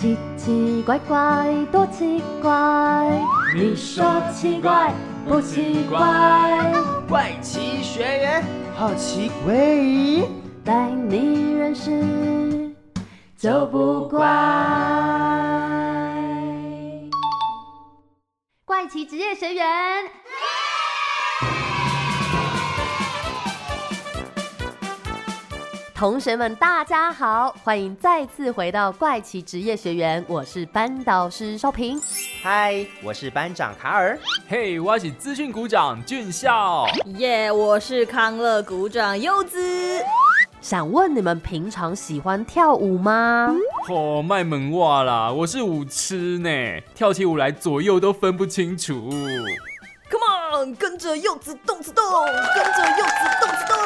奇奇怪怪，多奇怪！你说奇怪不奇怪？怪奇学员好奇怪，带你认识就不怪。怪奇职业学员。同学们，大家好，欢迎再次回到怪奇职业学员，我是班导师少平。嗨，我是班长卡尔。嘿，我是资讯股长俊孝。耶，我是康乐股长柚子。想问你们平常喜欢跳舞吗？哦，卖萌话啦，我是舞痴呢，跳起舞来左右都分不清楚。Come on，跟着柚子动子动，跟着柚子动子动。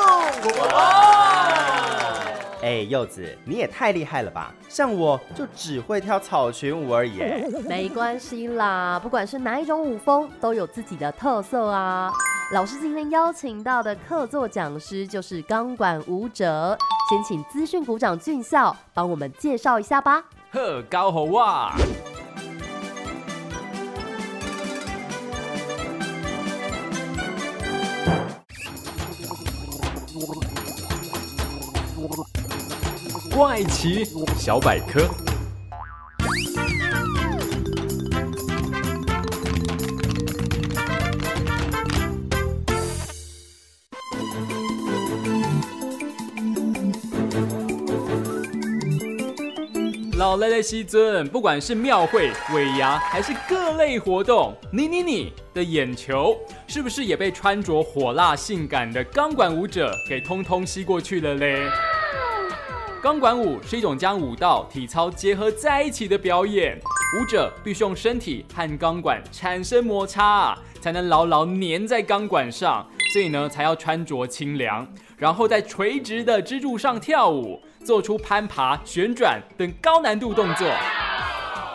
哎，柚子，你也太厉害了吧！像我就只会跳草裙舞而已。没关系啦，不管是哪一种舞风，都有自己的特色啊。老师今天邀请到的客座讲师就是钢管舞者，先请资讯股长俊孝帮我们介绍一下吧。呵，高好哇！怪奇小百科。老赖的西尊，不管是庙会、尾牙，还是各类活动，你你你的眼球，是不是也被穿着火辣性感的钢管舞者给通通吸过去了嘞？钢管舞是一种将舞蹈、体操结合在一起的表演，舞者必须用身体和钢管产生摩擦，才能牢牢粘在钢管上，所以呢，才要穿着清凉，然后在垂直的支柱上跳舞，做出攀爬、旋转等高难度动作。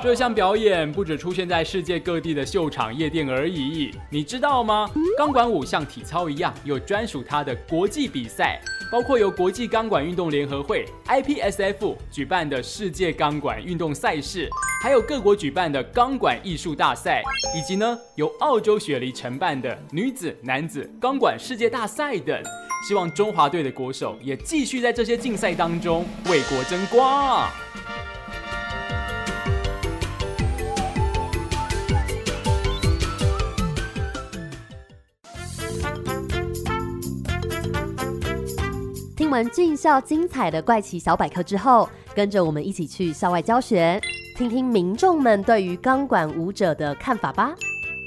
这项表演不止出现在世界各地的秀场、夜店而已，你知道吗？钢管舞像体操一样，有专属它的国际比赛。包括由国际钢管运动联合会 （IPSF） 举办的世界钢管运动赛事，还有各国举办的钢管艺术大赛，以及呢由澳洲雪梨承办的女子、男子钢管世界大赛等。希望中华队的国手也继续在这些竞赛当中为国争光。听完俊校精彩的怪奇小百科之后，跟着我们一起去校外教学，听听民众们对于钢管舞者的看法吧。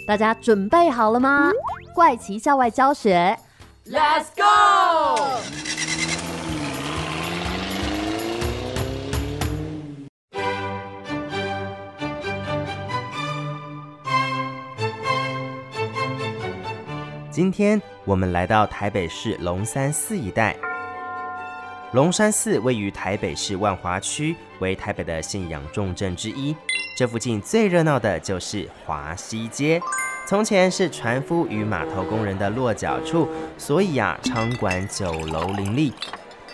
大家准备好了吗？怪奇校外教学，Let's go！今天我们来到台北市龙山寺一带。龙山寺位于台北市万华区，为台北的信仰重镇之一。这附近最热闹的就是华西街，从前是船夫与码头工人的落脚处，所以呀，场馆酒楼林立。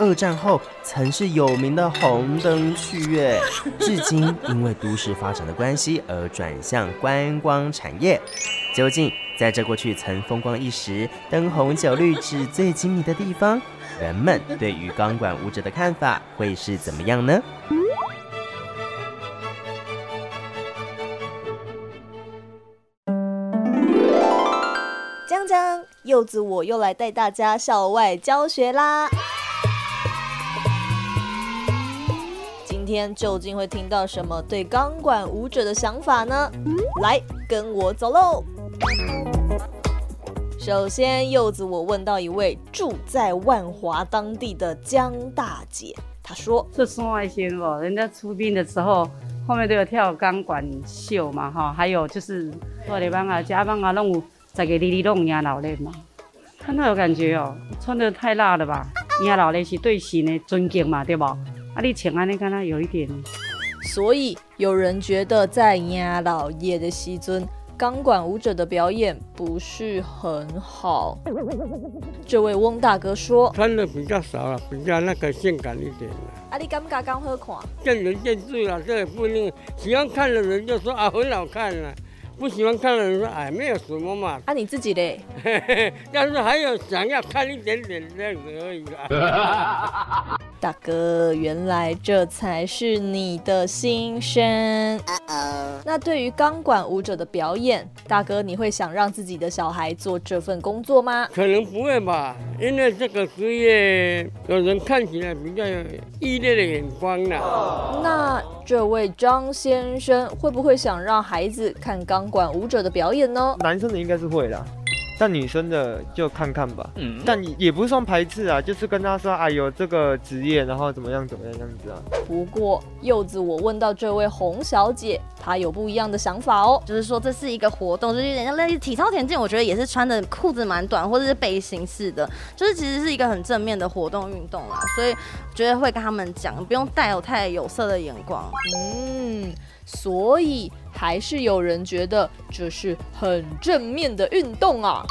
二战后曾是有名的红灯区，耶，至今因为都市发展的关系而转向观光产业。究竟在这过去曾风光一时、灯红酒绿、纸醉金迷的地方？人们对于钢管舞者的看法会是怎么样呢？江江，柚子，我又来带大家校外教学啦！今天究竟会听到什么对钢管舞者的想法呢？来，跟我走喽！首先，柚子我问到一位住在万华当地的江大姐，她说：“是送外先哦？人家出殡的时候，后面都有跳钢管秀嘛，哈，还有就是做礼班啊、加班啊，弄再给弟弟弄呀老嘞嘛，看到有感觉哦，穿的太辣了吧？呀老嘞是对神的尊敬嘛，对不？啊，你穿安尼看到有一点，所以有人觉得在呀老爷的西尊。”钢管舞者的表演不是很好。这位翁大哥说穿的比较少了，比较那个性感一点了。：“啊，你敢不敢刚好看？见仁见智了，这也不一定。喜欢看的人就说啊很好看了，不喜欢看的人说哎没有什么嘛。啊，你自己嘞？嘿嘿，但是还有想要看一点点这样子而已啦。大哥，原来这才是你的心声。那对于钢管舞者的表演，大哥你会想让自己的小孩做这份工作吗？可能不会吧，因为这个职业有人看起来比较有异类的眼光啦。那这位张先生会不会想让孩子看钢管舞者的表演呢？男生的应该是会啦，但女生的就看看吧。嗯，但也也不是算排斥啊，就是跟他说，哎呦这个职业，然后怎么样怎么样这样子啊。不过柚子，我问到这位洪小姐，她有不一样的想法哦。就是说这是一个活动，就是有点像类似体操田径，我觉得也是穿的裤子蛮短或者是背心式的，就是其实是一个很正面的活动运动啦，所以我觉得会跟他们讲，不用带有太有色的眼光。嗯，所以还是有人觉得这是很正面的运动啊。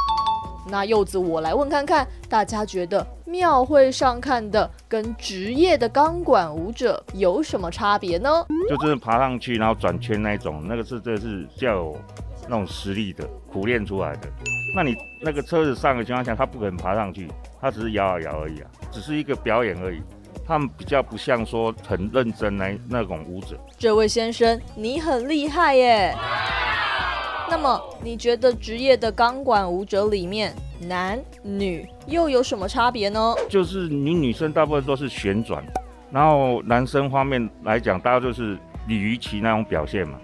那柚子，我来问看看，大家觉得庙会上看的跟职业的钢管舞者有什么差别呢？就真的爬上去，然后转圈那一种，那个是这是较有那种实力的，苦练出来的。那你那个车子上的情况下，他不可能爬上去，他只是摇啊摇而已啊，只是一个表演而已。他们比较不像说很认真来那种舞者。这位先生，你很厉害耶。那么，你觉得职业的钢管舞者里面，男女又有什么差别呢？就是你女生大部分都是旋转，然后男生方面来讲，大家就是鲤鱼旗那种表现嘛，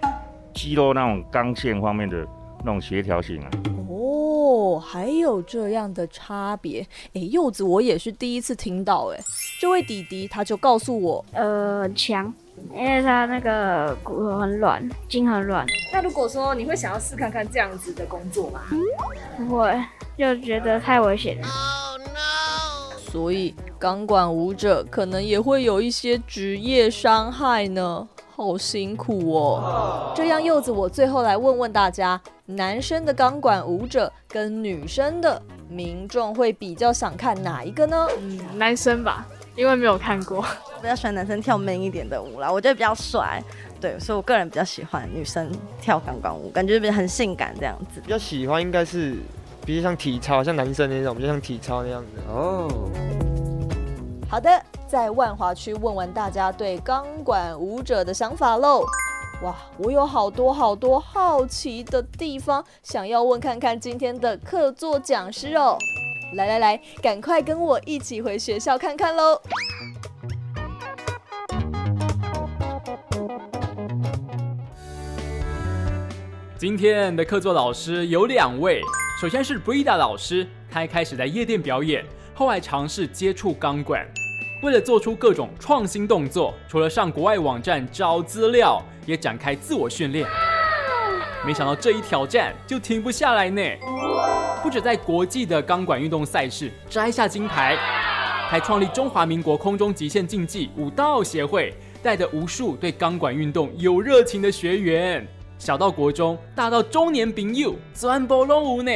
肌肉那种钢线方面的那种协调性啊。哦，还有这样的差别。诶，柚子，我也是第一次听到。诶，这位弟弟他就告诉我，呃，很强，因为他那个骨头很软，筋很软，那如果说你会想要试看看这样子的工作吗？不会就觉得太危险了。所以钢管舞者可能也会有一些职业伤害呢，好辛苦哦。这样，柚子，我最后来问问大家，男生的钢管舞者跟女生的民众会比较想看哪一个呢？嗯，男生吧，因为没有看过。我比较喜欢男生跳 man 一点的舞啦，我觉得比较帅。对，所以我个人比较喜欢女生跳钢管舞，感觉比较很性感这样子。比较喜欢应该是比较像体操，像男生那种，比较像体操那样子。哦，好的，在万华区问完大家对钢管舞者的想法喽。哇，我有好多好多好奇的地方想要问看看今天的客座讲师哦。来来来，赶快跟我一起回学校看看喽！今天的客座老师有两位，首先是 Brida 老师，他一开始在夜店表演，后来尝试接触钢管。为了做出各种创新动作，除了上国外网站找资料，也展开自我训练。没想到这一挑战就停不下来呢，不止在国际的钢管运动赛事摘下金牌，还创立中华民国空中极限竞技武道协会，带着无数对钢管运动有热情的学员，小到国中，大到中年朋友，钻波龙舞呢。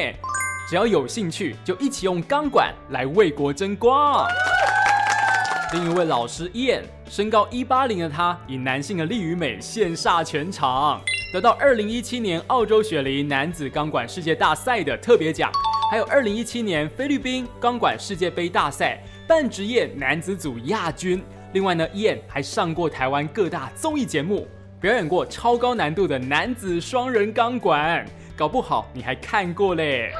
只要有兴趣，就一起用钢管来为国争光。另一位老师 Ian，身高一八零的他，以男性的力与美羡煞全场，得到二零一七年澳洲雪梨男子钢管世界大赛的特别奖，还有二零一七年菲律宾钢管世界杯大赛半职业男子组亚军。另外呢，Ian 还上过台湾各大综艺节目，表演过超高难度的男子双人钢管，搞不好你还看过嘞。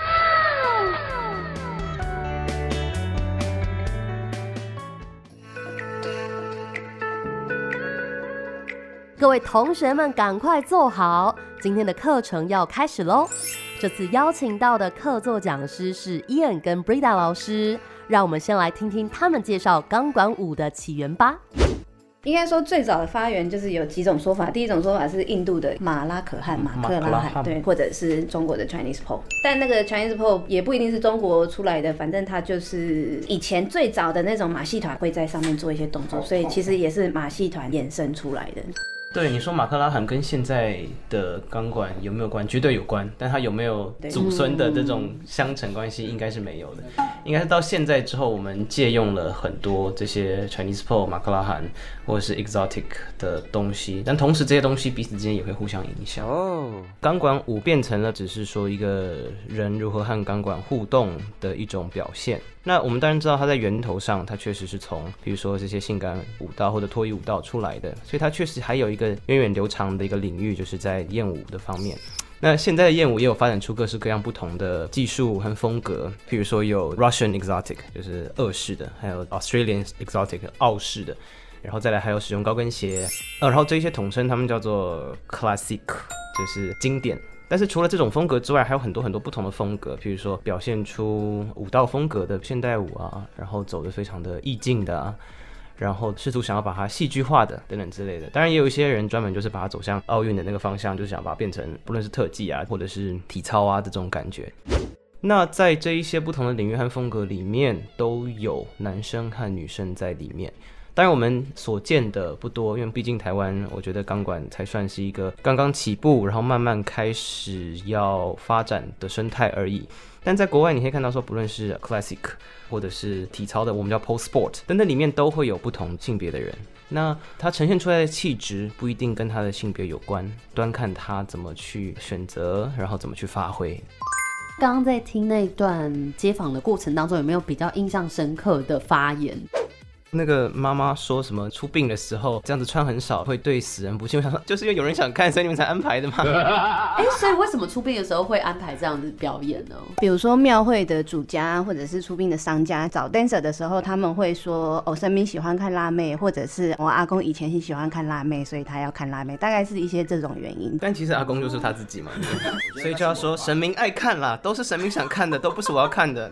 各位同学们，赶快坐好，今天的课程要开始喽！这次邀请到的客座讲师是 Ian 跟 Brida 老师，让我们先来听听他们介绍钢管舞的起源吧。应该说最早的发源就是有几种说法，第一种说法是印度的马拉可汗、马克拉汗，对，或者是中国的 Chinese pole，但那个 Chinese pole 也不一定是中国出来的，反正它就是以前最早的那种马戏团会在上面做一些动作，所以其实也是马戏团衍生出来的。对你说马克拉罕跟现在的钢管有没有关？绝对有关，但它有没有祖孙的这种相承关系，应该是没有的。应该是到现在之后，我们借用了很多这些 Chinese pole、马克拉罕或者是 exotic 的东西，但同时这些东西彼此之间也会互相影响。哦，钢管舞变成了只是说一个人如何和钢管互动的一种表现。那我们当然知道，它在源头上，它确实是从比如说这些性感舞蹈或者脱衣舞蹈出来的，所以它确实还有一源远流长的一个领域，就是在艳舞的方面。那现在的艳舞也有发展出各式各样不同的技术和风格，譬如说有 Russian exotic，就是俄式的，还有 Australian exotic，澳式的，然后再来还有使用高跟鞋，呃，然后这些统称他们叫做 classic，就是经典。但是除了这种风格之外，还有很多很多不同的风格，譬如说表现出舞蹈风格的现代舞啊，然后走的非常的意境的啊，然后试图想要把它戏剧化的等等之类的。当然也有一些人专门就是把它走向奥运的那个方向，就是想把它变成不论是特技啊，或者是体操啊的这种感觉。那在这一些不同的领域和风格里面，都有男生和女生在里面。当然，我们所见的不多，因为毕竟台湾，我觉得钢管才算是一个刚刚起步，然后慢慢开始要发展的生态而已。但在国外，你可以看到说，不论是 classic 或者是体操的，我们叫 post sport 等等，里面都会有不同性别的人。那他呈现出来的气质不一定跟他的性别有关，端看他怎么去选择，然后怎么去发挥。刚刚在听那段接访的过程当中，有没有比较印象深刻的发言？那个妈妈说什么出殡的时候这样子穿很少会对死人不敬？我想说，就是因为有人想看，所以你们才安排的吗？哎，所以为什么出殡的时候会安排这样子表演呢？比如说庙会的主家或者是出殡的商家找 dancer 的时候，他们会说：“哦，神明喜欢看辣妹，或者是我阿公以前是喜欢看辣妹，所以他要看辣妹。”大概是一些这种原因。但其实阿公就是他自己嘛，所以就要说神明爱看啦，都是神明想看的，都不是我要看的。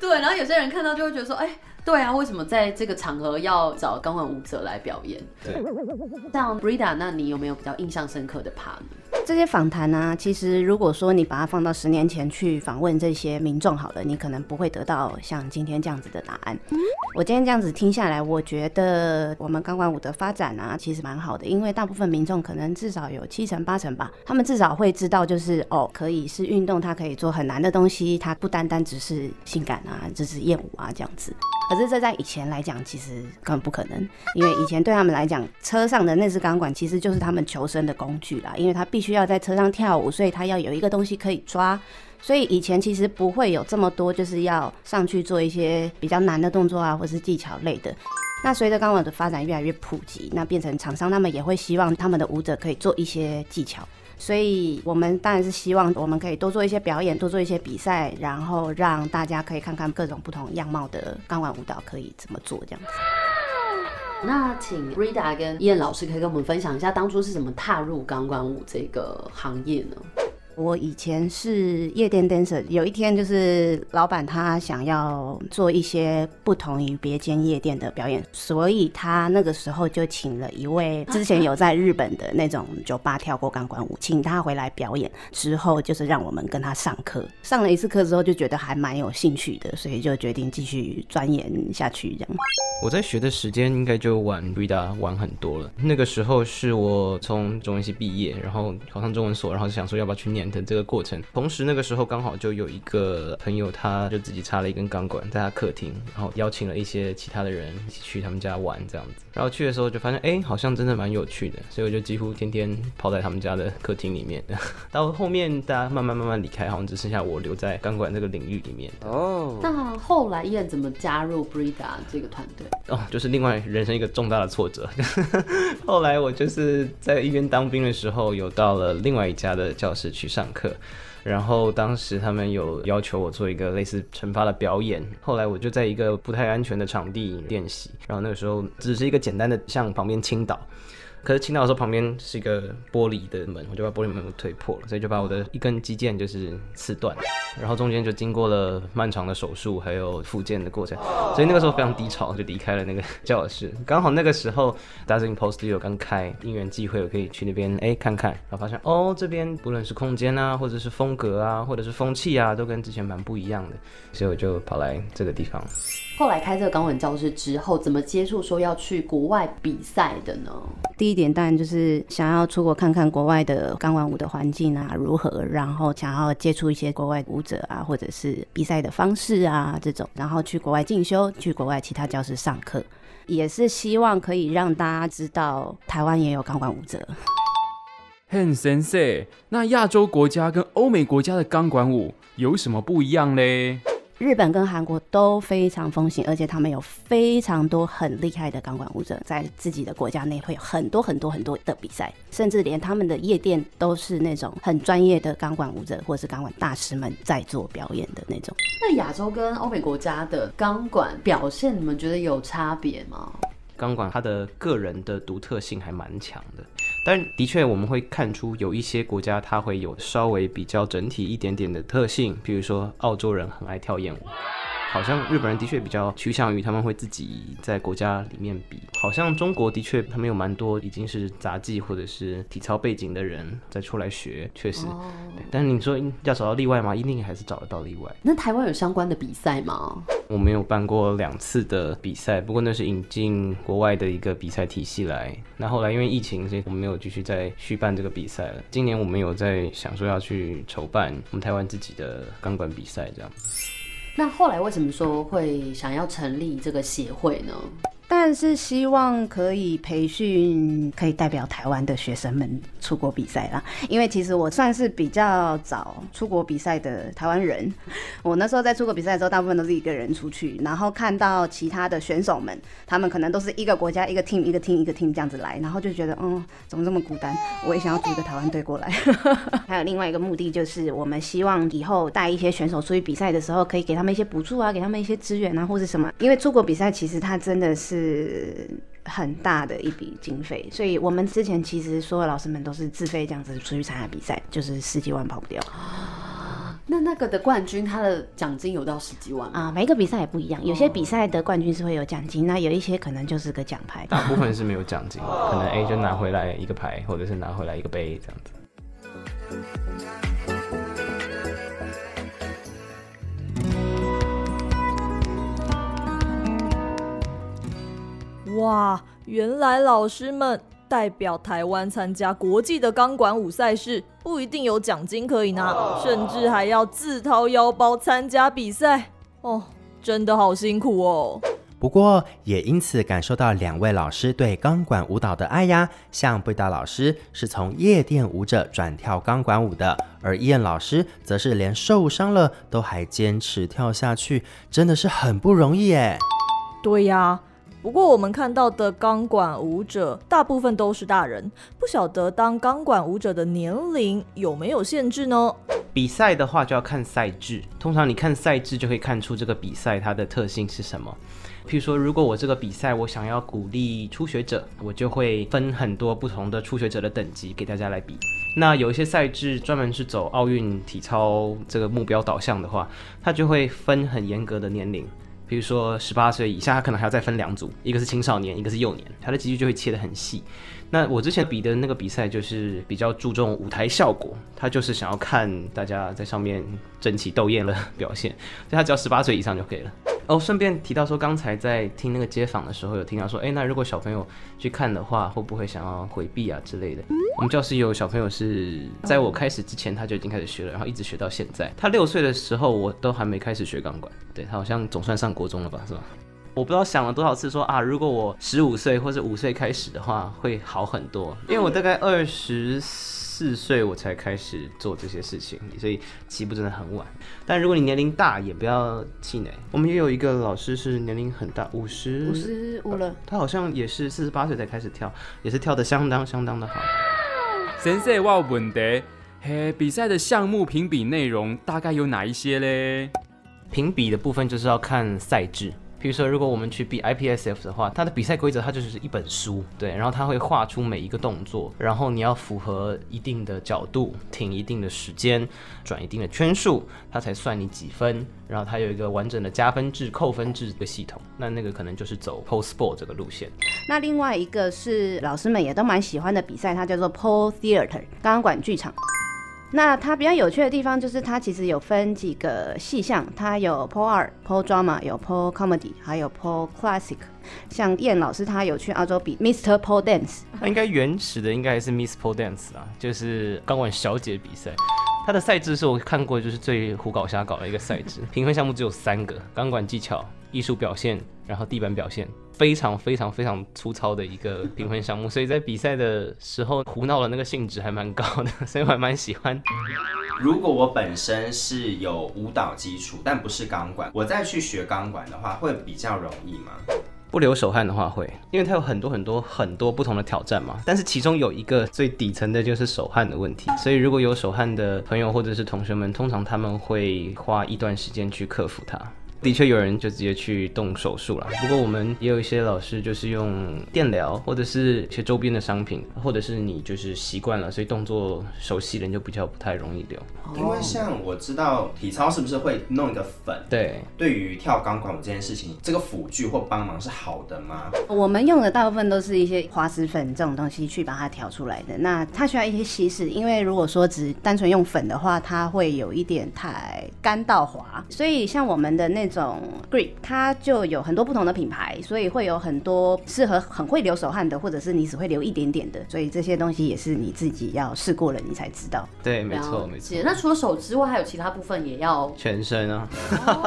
对，然后有些人看到就会觉得说：“哎。”对啊，为什么在这个场合要找钢管舞者来表演？对，像 Brida，那你有没有比较印象深刻的趴？这些访谈呢，其实如果说你把它放到十年前去访问这些民众好了，你可能不会得到像今天这样子的答案。我今天这样子听下来，我觉得我们钢管舞的发展啊，其实蛮好的，因为大部分民众可能至少有七成八成吧，他们至少会知道，就是哦，可以是运动，它可以做很难的东西，它不单单只是性感啊，只是艳舞啊这样子。可是这在以前来讲，其实根本不可能，因为以前对他们来讲，车上的那支钢管其实就是他们求生的工具啦，因为它必必须要在车上跳舞，所以他要有一个东西可以抓，所以以前其实不会有这么多，就是要上去做一些比较难的动作啊，或是技巧类的。那随着钢管的发展越来越普及，那变成厂商他们也会希望他们的舞者可以做一些技巧。所以，我们当然是希望我们可以多做一些表演，多做一些比赛，然后让大家可以看看各种不同样貌的钢管舞蹈可以怎么做这样子。那请 Rita 跟燕老师可以跟我们分享一下，当初是怎么踏入钢管舞这个行业呢？我以前是夜店 dancer，有一天就是老板他想要做一些不同于别间夜店的表演，所以他那个时候就请了一位之前有在日本的那种酒吧跳过钢管舞，请他回来表演。之后就是让我们跟他上课，上了一次课之后就觉得还蛮有兴趣的，所以就决定继续钻研下去。这样，我在学的时间应该就晚 Rita 晚很多了。那个时候是我从中文系毕业，然后考上中文所，然后就想说要不要去念。的这个过程，同时那个时候刚好就有一个朋友，他就自己插了一根钢管在他客厅，然后邀请了一些其他的人一起去他们家玩这样子。然后去的时候就发现，哎，好像真的蛮有趣的，所以我就几乎天天泡在他们家的客厅里面。到后面大家慢慢慢慢离开，好像只剩下我留在钢管这个领域里面。哦，那后来燕怎么加入 Brida 这个团队？哦，就是另外人生一个重大的挫折。后来我就是在一边当兵的时候，有到了另外一家的教室去上课，然后当时他们有要求我做一个类似惩罚的表演，后来我就在一个不太安全的场地练习，然后那个时候只是一个简单的向旁边倾倒。可是青岛的时候旁边是一个玻璃的门，我就把玻璃门推破了，所以就把我的一根肌腱就是刺断，然后中间就经过了漫长的手术还有复健的过程，所以那个时候非常低潮，就离开了那个教室。刚好那个时候 Dancing Post Studio 刚开，因缘际会我可以去那边哎看看，然后发现哦这边不论是空间啊，或者是风格啊，或者是风气啊，都跟之前蛮不一样的，所以我就跑来这个地方。后来开这个钢管教室之后，怎么接触说要去国外比赛的呢？第一点，当然就是想要出国看看国外的钢管舞的环境啊如何，然后想要接触一些国外舞者啊，或者是比赛的方式啊这种，然后去国外进修，去国外其他教室上课，也是希望可以让大家知道台湾也有钢管舞者。很神奇，那亚洲国家跟欧美国家的钢管舞有什么不一样嘞？日本跟韩国都非常风行，而且他们有非常多很厉害的钢管舞者，在自己的国家内会有很多很多很多的比赛，甚至连他们的夜店都是那种很专业的钢管舞者或是钢管大师们在做表演的那种。那亚洲跟欧美国家的钢管表现，你们觉得有差别吗？钢管它的个人的独特性还蛮强的。但的确，我们会看出有一些国家它会有稍微比较整体一点点的特性，比如说澳洲人很爱跳艳舞。好像日本人的确比较趋向于他们会自己在国家里面比，好像中国的确他们有蛮多已经是杂技或者是体操背景的人再出来学，确实。但你说要找到例外吗？一定还是找得到例外。那台湾有相关的比赛吗？我们有办过两次的比赛，不过那是引进国外的一个比赛体系来。那后来因为疫情，所以我们没有继续再续办这个比赛了。今年我们有在想说要去筹办我们台湾自己的钢管比赛，这样。那后来为什么说会想要成立这个协会呢？但是希望可以培训可以代表台湾的学生们出国比赛啦。因为其实我算是比较早出国比赛的台湾人。我那时候在出国比赛的时候，大部分都是一个人出去，然后看到其他的选手们，他们可能都是一个国家一个 team 一个 team 一个 team 这样子来，然后就觉得嗯，怎么这么孤单？我也想要组一个台湾队过来。还有另外一个目的就是，我们希望以后带一些选手出去比赛的时候，可以给他们一些补助啊，给他们一些资源啊，或者什么。因为出国比赛其实它真的是。是很大的一笔经费，所以我们之前其实所有老师们都是自费这样子出去参加比赛，就是十几万跑不掉。那那个的冠军，他的奖金有到十几万啊？每一个比赛也不一样，有些比赛的冠军是会有奖金，那有一些可能就是个奖牌。大部分是没有奖金，可能 A 就拿回来一个牌，或者是拿回来一个杯这样子。哇，原来老师们代表台湾参加国际的钢管舞赛事，不一定有奖金可以拿，甚至还要自掏腰包参加比赛哦，真的好辛苦哦。不过也因此感受到两位老师对钢管舞蹈的爱呀。像贝达老师是从夜店舞者转跳钢管舞的，而伊恩老师则是连受伤了都还坚持跳下去，真的是很不容易哎。对呀。不过我们看到的钢管舞者大部分都是大人，不晓得当钢管舞者的年龄有没有限制呢？比赛的话就要看赛制，通常你看赛制就可以看出这个比赛它的特性是什么。譬如说，如果我这个比赛我想要鼓励初学者，我就会分很多不同的初学者的等级给大家来比。那有一些赛制专门是走奥运体操这个目标导向的话，它就会分很严格的年龄。比如说十八岁以下，他可能还要再分两组，一个是青少年，一个是幼年，他的集距就会切得很细。那我之前比的那个比赛就是比较注重舞台效果，他就是想要看大家在上面争奇斗艳的表现，所以他只要十八岁以上就可以了。哦，顺便提到说，刚才在听那个街访的时候，有听到说，哎，那如果小朋友去看的话，会不会想要回避啊之类的？我们教室有小朋友是在我开始之前他就已经开始学了，然后一直学到现在。他六岁的时候，我都还没开始学钢管，对他好像总算上国中了吧，是吧？我不知道想了多少次说啊，如果我十五岁或者五岁开始的话，会好很多。因为我大概二十四岁我才开始做这些事情，所以起步真的很晚。但如果你年龄大，也不要气馁。我们也有一个老师是年龄很大，五十五十五了，他好像也是四十八岁才开始跳，也是跳的相当相当的好。先生，我有问题，嘿，比赛的项目评比内容大概有哪一些嘞？评比的部分就是要看赛制。比如说，如果我们去比 IPSF 的话，它的比赛规则它就是一本书，对，然后它会画出每一个动作，然后你要符合一定的角度，停一定的时间，转一定的圈数，它才算你几分。然后它有一个完整的加分制、扣分制的系统，那那个可能就是走 Pole Sport 这个路线。那另外一个是老师们也都蛮喜欢的比赛，它叫做 Pole Theater 钢管剧场。那它比较有趣的地方就是它其实有分几个细项，它有 pole art、p o drama、有 p o comedy，还有 p o classic。像燕老师他有去澳洲比 Mr. p o Dance，那应该原始的应该还是 Miss p o Dance 啊，就是钢管小姐比赛。它的赛制是我看过就是最胡搞瞎搞的一个赛制，评分项目只有三个：钢管技巧、艺术表现，然后地板表现。非常非常非常粗糙的一个评分项目，所以在比赛的时候胡闹的那个性质还蛮高的，所以我还蛮喜欢。如果我本身是有舞蹈基础，但不是钢管，我再去学钢管的话，会比较容易吗？不留手汗的话会，因为它有很多很多很多不同的挑战嘛。但是其中有一个最底层的就是手汗的问题，所以如果有手汗的朋友或者是同学们，通常他们会花一段时间去克服它。的确有人就直接去动手术了，不过我们也有一些老师就是用电疗，或者是一些周边的商品，或者是你就是习惯了，所以动作熟悉了，你就比较不太容易流。因为像我知道体操是不是会弄一个粉？对，对于跳钢管舞这件事情，这个辅具或帮忙是好的吗？我们用的大部分都是一些滑石粉这种东西去把它调出来的。那它需要一些稀释，因为如果说只单纯用粉的话，它会有一点太干到滑。所以像我们的那这种 grip 它就有很多不同的品牌，所以会有很多适合很会流手汗的，或者是你只会流一点点的，所以这些东西也是你自己要试过了你才知道。对，没错没错。那除了手之外，还有其他部分也要全身啊，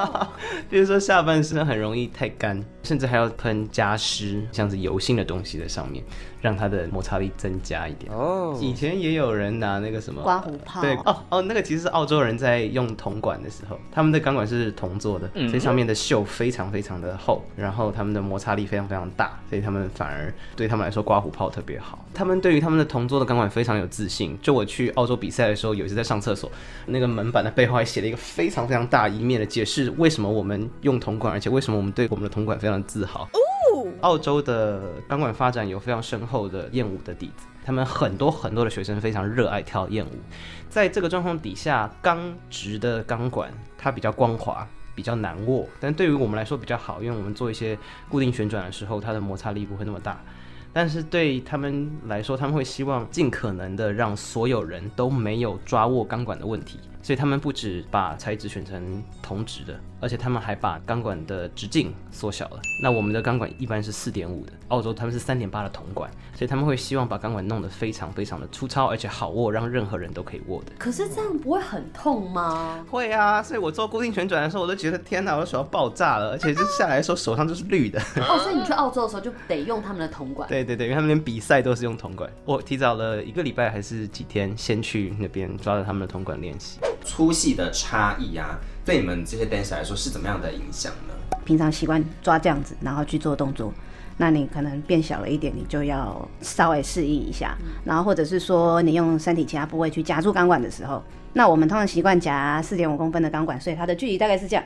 比如说下半身很容易太干，甚至还要喷加湿，像是油性的东西在上面。让它的摩擦力增加一点哦。以前也有人拿那个什么刮胡泡，对哦哦，那个其实是澳洲人在用铜管的时候，他们的钢管是铜做的，所以上面的锈非常非常的厚，然后他们的摩擦力非常非常大，所以他们反而对他们来说刮胡泡特别好。他们对于他们的铜做的钢管非常有自信。就我去澳洲比赛的时候，有一次在上厕所，那个门板的背后还写了一个非常非常大一面的解释，为什么我们用铜管，而且为什么我们对我们的铜管非常自豪。澳洲的钢管发展有非常深厚的燕舞的底子，他们很多很多的学生非常热爱跳艳舞。在这个状况底下，钢直的钢管它比较光滑，比较难握，但对于我们来说比较好，因为我们做一些固定旋转的时候，它的摩擦力不会那么大。但是对他们来说，他们会希望尽可能的让所有人都没有抓握钢管的问题。所以他们不止把材质选成铜质的，而且他们还把钢管的直径缩小了。那我们的钢管一般是四点五的，澳洲他们是三点八的铜管，所以他们会希望把钢管弄得非常非常的粗糙，而且好握，让任何人都可以握的。可是这样不会很痛吗？会啊，所以我做固定旋转的时候，我都觉得天哪，我的手要爆炸了，而且就下来的时候手上就是绿的。哦，所以你去澳洲的时候就得用他们的铜管。对对对，因为他们连比赛都是用铜管。我提早了一个礼拜还是几天，先去那边抓着他们的铜管练习。粗细的差异啊，对你们这些 dancer 来说是怎么样的影响呢？平常习惯抓这样子，然后去做动作，那你可能变小了一点，你就要稍微适应一下。然后或者是说你用身体其他部位去夹住钢管的时候，那我们通常习惯夹四点五公分的钢管，所以它的距离大概是这样。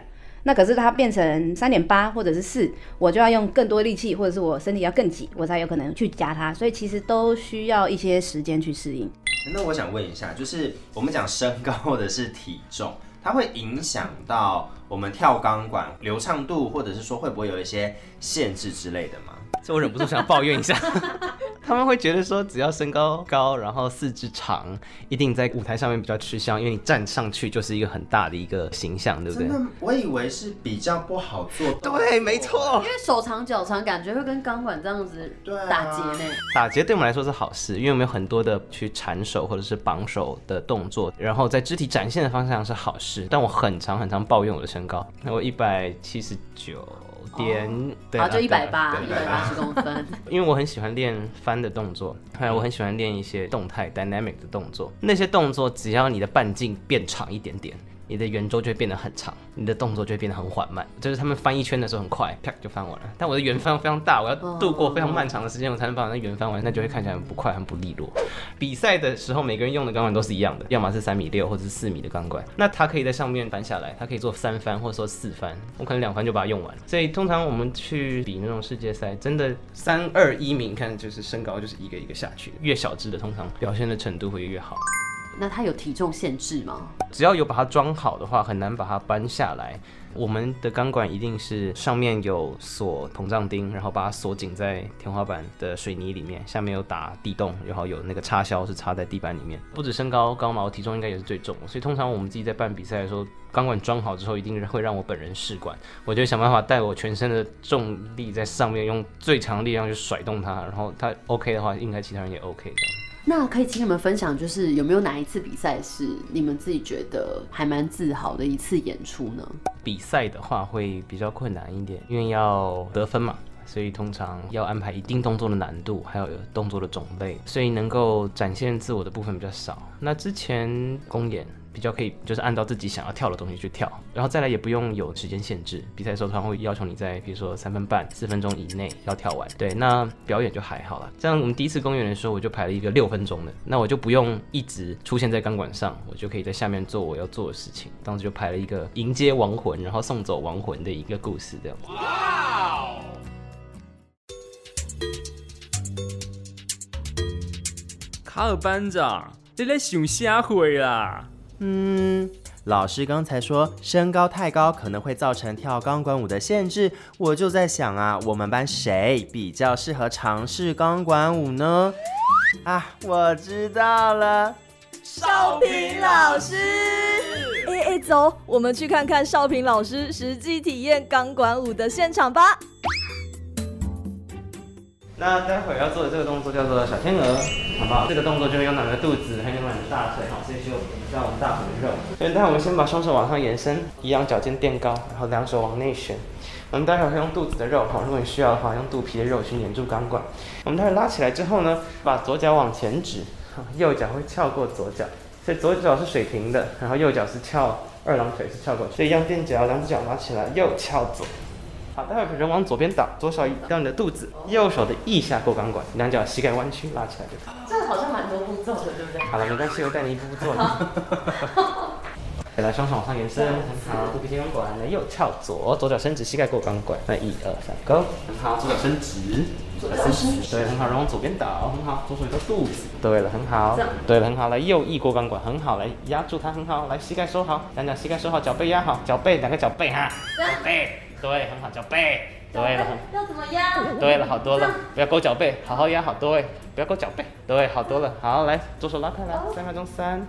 那可是它变成三点八或者是四，我就要用更多力气，或者是我身体要更挤，我才有可能去夹它。所以其实都需要一些时间去适应。那我想问一下，就是我们讲身高或者是体重，它会影响到我们跳钢管流畅度，或者是说会不会有一些限制之类的吗？这我忍不住想抱怨一下。他们会觉得说，只要身高高，然后四肢长，一定在舞台上面比较吃香，因为你站上去就是一个很大的一个形象，对不对？我以为是比较不好做。对，没错。因为手长脚长，感觉会跟钢管这样子打结呢。打结对我们来说是好事，因为我们有很多的去缠手或者是绑手的动作，然后在肢体展现的方向是好事。但我很长很长抱怨我的身高，我一百七十九。点对，就一百八，一百八十公分。因为我很喜欢练翻的动作，还有我很喜欢练一些动态 dynamic 的动作。那些动作只要你的半径变长一点点。你的圆周就会变得很长，你的动作就会变得很缓慢。就是他们翻一圈的时候很快，啪就翻完了。但我的圆翻非常大，我要度过非常漫长的时间，我才能把那圆翻完，那就会看起来很不快，很不利落。比赛的时候，每个人用的钢管都是一样的，要么是三米六或者是四米的钢管。那它可以在上面翻下来，它可以做三翻或者说四翻，我可能两翻就把它用完。所以通常我们去比那种世界赛，真的三二一名，看就是身高就是一个一个下去，越小只的通常表现的程度会越好。那它有体重限制吗？只要有把它装好的话，很难把它搬下来。我们的钢管一定是上面有锁膨胀钉，然后把它锁紧在天花板的水泥里面，下面有打地洞，然后有那个插销是插在地板里面。不止身高高嘛，我体重应该也是最重，所以通常我们自己在办比赛的时候，钢管装好之后，一定会让我本人试管，我就想办法带我全身的重力在上面，用最强的力量去甩动它，然后它 OK 的话，应该其他人也 OK 这样。那可以请你们分享，就是有没有哪一次比赛是你们自己觉得还蛮自豪的一次演出呢？比赛的话会比较困难一点，因为要得分嘛，所以通常要安排一定动作的难度，还有动作的种类，所以能够展现自我的部分比较少。那之前公演。比较可以，就是按照自己想要跳的东西去跳，然后再来也不用有时间限制。比赛的时候，他会要求你在比如说三分半、四分钟以内要跳完。对，那表演就还好了。这样我们第一次公演的时候，我就排了一个六分钟的，那我就不用一直出现在钢管上，我就可以在下面做我要做的事情。当时就排了一个迎接亡魂，然后送走亡魂的一个故事，这样。哇！卡尔班长，你在想啥会啦？嗯，老师刚才说身高太高可能会造成跳钢管舞的限制，我就在想啊，我们班谁比较适合尝试钢管舞呢？啊，我知道了，少平老师。哎哎，走，我们去看看少平老师实际体验钢管舞的现场吧。那待会儿要做的这个动作叫做小天鹅，好不好？这个动作就是用两个肚子，还有两个大腿，好，这些就让我们大腿的肉。所以待会我们先把双手往上延伸，一样脚尖垫高，然后两手往内旋。我们待会儿会用肚子的肉，哈，如果你需要的话，用肚皮的肉去粘住钢管。我们待会拉起来之后呢，把左脚往前指，右脚会翘过左脚，所以左脚是水平的，然后右脚是翘二郎腿是翘过去，所以一样垫脚，两只脚拉起来，右翘左。好，待会人往左边倒，左手移到你的肚子，右手的腋下过钢管，两脚膝盖弯曲拉起来就可以。这个好像蛮多步骤的，对不对？好了，没关系，我带你一步步做。来，双手往上延伸，很好，肚皮接钢管，来右翘左，左脚伸直，膝盖过钢管。来，一二三，Go。很好，左脚伸直，左脚伸直，对，很好，人往左边倒，很好，左手移到肚子，对了，很好，对了，很好，来右翼过钢管，很好，来压住它，很好，来膝盖收好，两脚膝盖收好，脚背压好，脚背两个脚背哈，脚背。对，很好，脚背。对了，要怎么压？对了，好多了，不要勾脚背，好好压，好多哎，不要勾脚背。对，好多了，好，来，左手拉开来，三分钟，三、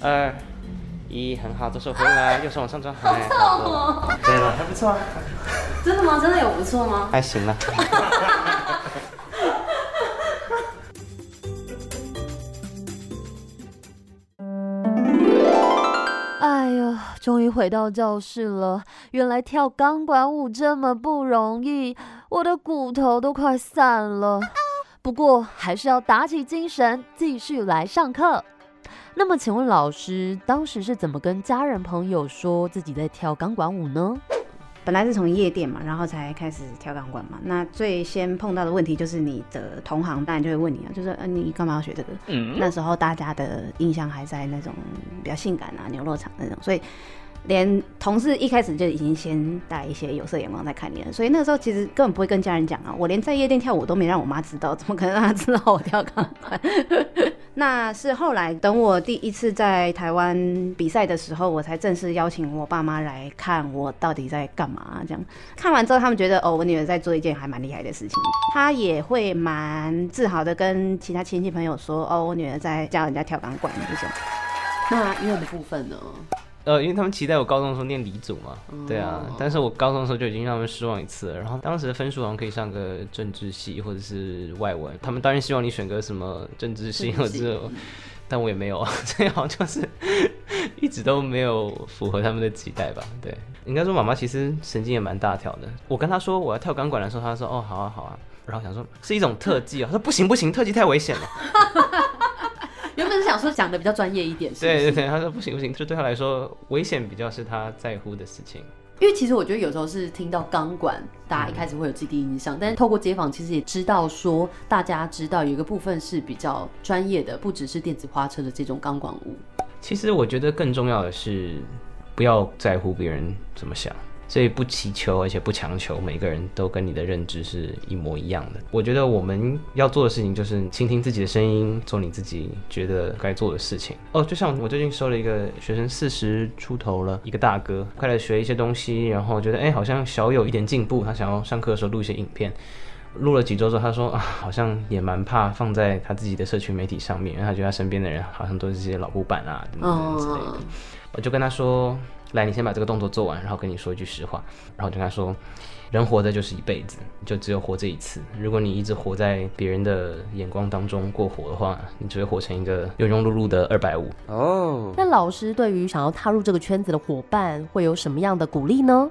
二、一，很好，左手回来，右手往上抓，好痛哦。对了，还不错。真的吗？真的有不错吗？还行了。哎呀终于回到教室了。原来跳钢管舞这么不容易，我的骨头都快散了。不过还是要打起精神，继续来上课。那么，请问老师当时是怎么跟家人朋友说自己在跳钢管舞呢？本来是从夜店嘛，然后才开始跳钢管嘛。那最先碰到的问题就是你的同行当然就会问你啊，就是嗯你干嘛要学这个？嗯，那时候大家的印象还在那种比较性感啊牛肉场那种，所以连同事一开始就已经先带一些有色眼光在看你了。所以那个时候其实根本不会跟家人讲啊，我连在夜店跳舞都没让我妈知道，怎么可能让她知道我跳钢管？那是后来等我第一次在台湾比赛的时候，我才正式邀请我爸妈来看我到底在干嘛。这样看完之后，他们觉得哦，我女儿在做一件还蛮厉害的事情。他也会蛮自豪的跟其他亲戚朋友说哦，我女儿在教人家跳钢管这种。那音乐的部分呢？呃，因为他们期待我高中的时候念理组嘛，对啊，但是我高中的时候就已经让他们失望一次了。然后当时的分数好像可以上个政治系或者是外文，他们当然希望你选个什么政治系或者，但我也没有，这样就是 一直都没有符合他们的期待吧。对，应该说妈妈其实神经也蛮大条的。我跟她说我要跳钢管的时候，她说哦好啊好啊，然后想说是一种特技啊，她说不行不行，特技太危险了。原本是想说讲的比较专业一点，对对对，他说不行不行，这对他来说危险比较是他在乎的事情。因为其实我觉得有时候是听到钢管，大家一开始会有既定印象，但是透过街访，其实也知道说大家知道有一个部分是比较专业的，不只是电子花车的这种钢管舞。其实我觉得更重要的是不要在乎别人怎么想。所以不祈求，而且不强求每个人都跟你的认知是一模一样的。我觉得我们要做的事情就是倾听自己的声音，做你自己觉得该做的事情。哦，就像我最近收了一个学生，四十出头了，一个大哥，快来学一些东西，然后觉得哎好像小有一点进步，他想要上课的时候录一些影片。录了几周之后，他说啊，好像也蛮怕放在他自己的社群媒体上面，因为他觉得他身边的人好像都是这些老古板啊等等之类的。我就跟他说，来，你先把这个动作做完，然后跟你说一句实话。然后就跟他说，人活着就是一辈子，就只有活这一次。如果你一直活在别人的眼光当中过活的话，你只会活成一个庸庸碌碌的二百五。哦。那老师对于想要踏入这个圈子的伙伴，会有什么样的鼓励呢？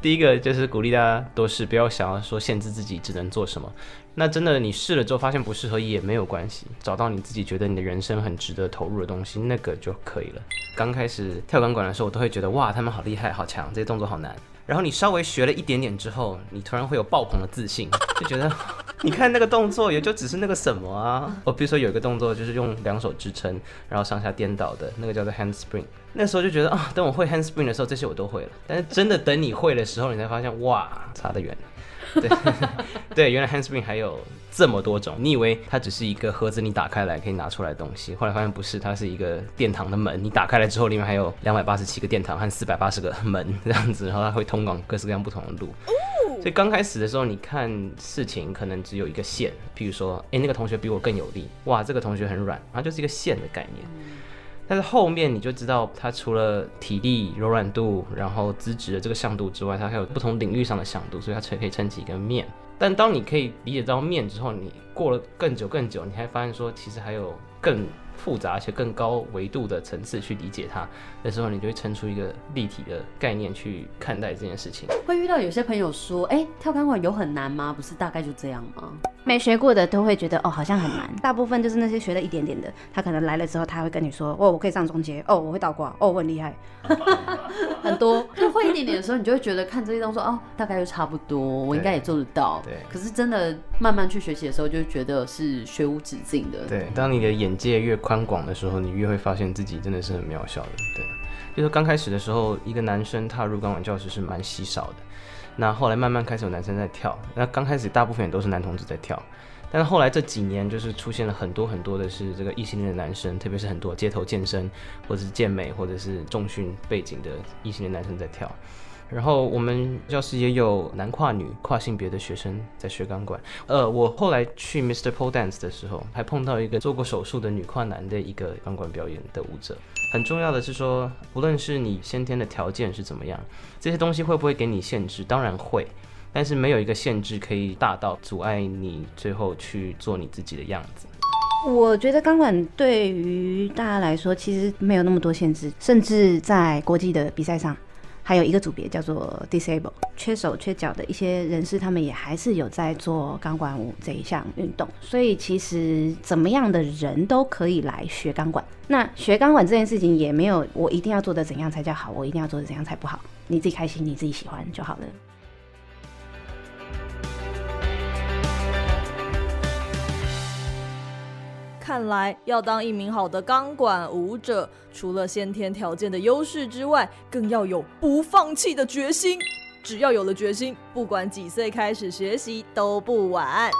第一个就是鼓励大家多试，不要想要说限制自己只能做什么。那真的你试了之后发现不适合也没有关系，找到你自己觉得你的人生很值得投入的东西，那个就可以了。刚开始跳钢管的时候，我都会觉得哇，他们好厉害、好强，这些动作好难。然后你稍微学了一点点之后，你突然会有爆棚的自信，就觉得 你看那个动作也就只是那个什么啊。我比如说有一个动作就是用两手支撑，然后上下颠倒的那个叫做 handspring。那时候就觉得啊，等我会 handspring 的时候，这些我都会了。但是真的等你会的时候，你才发现哇，差得远。对 对，原来 handspring 还有这么多种。你以为它只是一个盒子，你打开来可以拿出来的东西，后来发现不是，它是一个殿堂的门。你打开来之后，里面还有两百八十七个殿堂和四百八十个门这样子，然后它会通往各式各样不同的路。所以刚开始的时候，你看事情可能只有一个线，譬如说，哎，那个同学比我更有力，哇，这个同学很软，它就是一个线的概念。但是后面你就知道，它除了体力、柔软度，然后资质的这个向度之外，它还有不同领域上的向度，所以它才可以撑起一个面。但当你可以理解到面之后，你过了更久更久，你还发现说，其实还有更。复杂而且更高维度的层次去理解它的时候，你就会撑出一个立体的概念去看待这件事情。会遇到有些朋友说：“哎，跳钢管有很难吗？不是大概就这样吗？”没学过的都会觉得哦，好像很难。大部分就是那些学了一点点的，他可能来了之后，他会跟你说：“哦，我可以上中阶，哦，我会倒挂，哦，我很厉害。”很多就会一点点的时候，你就会觉得看这些动作哦，大概就差不多，我应该也做得到。对。可是真的慢慢去学习的时候，就觉得是学无止境的。对，当你的眼界越宽广的时候，你越会发现自己真的是很渺小的。对，就是刚开始的时候，一个男生踏入钢管教室是蛮稀少的。那后来慢慢开始有男生在跳，那刚开始大部分也都是男同志在跳，但是后来这几年就是出现了很多很多的是这个异性恋的男生，特别是很多街头健身或者是健美或者是重训背景的异性的男生在跳。然后我们教室也有男跨女跨性别的学生在学钢管。呃，我后来去 Mr. Pole Dance 的时候，还碰到一个做过手术的女跨男的一个钢管表演的舞者。很重要的是说，无论是你先天的条件是怎么样，这些东西会不会给你限制？当然会，但是没有一个限制可以大到阻碍你最后去做你自己的样子。我觉得钢管对于大家来说其实没有那么多限制，甚至在国际的比赛上。还有一个组别叫做 disable，缺手缺脚的一些人士，他们也还是有在做钢管舞这一项运动。所以其实怎么样的人都可以来学钢管。那学钢管这件事情也没有我一定要做的怎样才叫好，我一定要做的怎样才不好。你自己开心，你自己喜欢就好了。看来要当一名好的钢管舞者，除了先天条件的优势之外，更要有不放弃的决心。只要有了决心，不管几岁开始学习都不晚。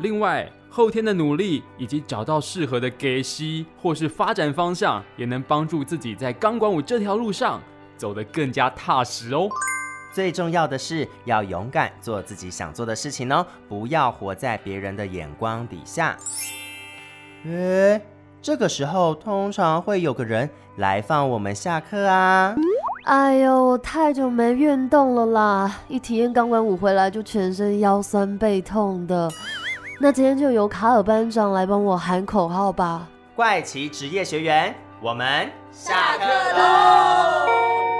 另外，后天的努力以及找到适合的给息或是发展方向，也能帮助自己在钢管舞这条路上走得更加踏实哦。最重要的是要勇敢做自己想做的事情哦，不要活在别人的眼光底下。诶，这个时候通常会有个人来放我们下课啊。哎呦，我太久没运动了啦，一体验钢管舞回来就全身腰酸背痛的。那今天就由卡尔班长来帮我喊口号吧。怪奇职业学员，我们下课喽。